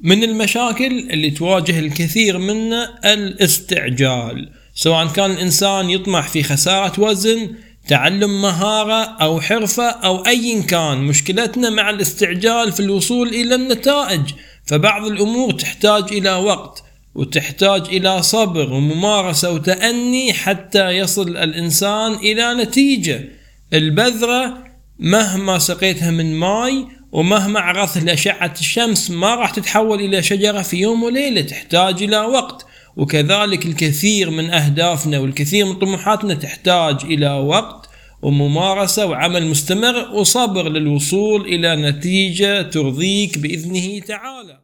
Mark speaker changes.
Speaker 1: من المشاكل اللي تواجه الكثير منا الاستعجال سواء كان الإنسان يطمح في خسارة وزن تعلم مهارة أو حرفة أو أي كان. مشكلتنا مع الاستعجال في الوصول إلى النتائج فبعض الأمور تحتاج إلى وقت وتحتاج إلى صبر وممارسة وتأني حتى يصل الإنسان إلى نتيجة. البذرة مهما سقيتها من ماي ومهما عرضت لأشعة الشمس ما راح تتحول إلى شجرة في يوم وليلة تحتاج إلى وقت. وكذلك الكثير من أهدافنا والكثير من طموحاتنا تحتاج إلى وقت وممارسة وعمل مستمر وصبر للوصول إلى نتيجة ترضيك بإذنه تعالى.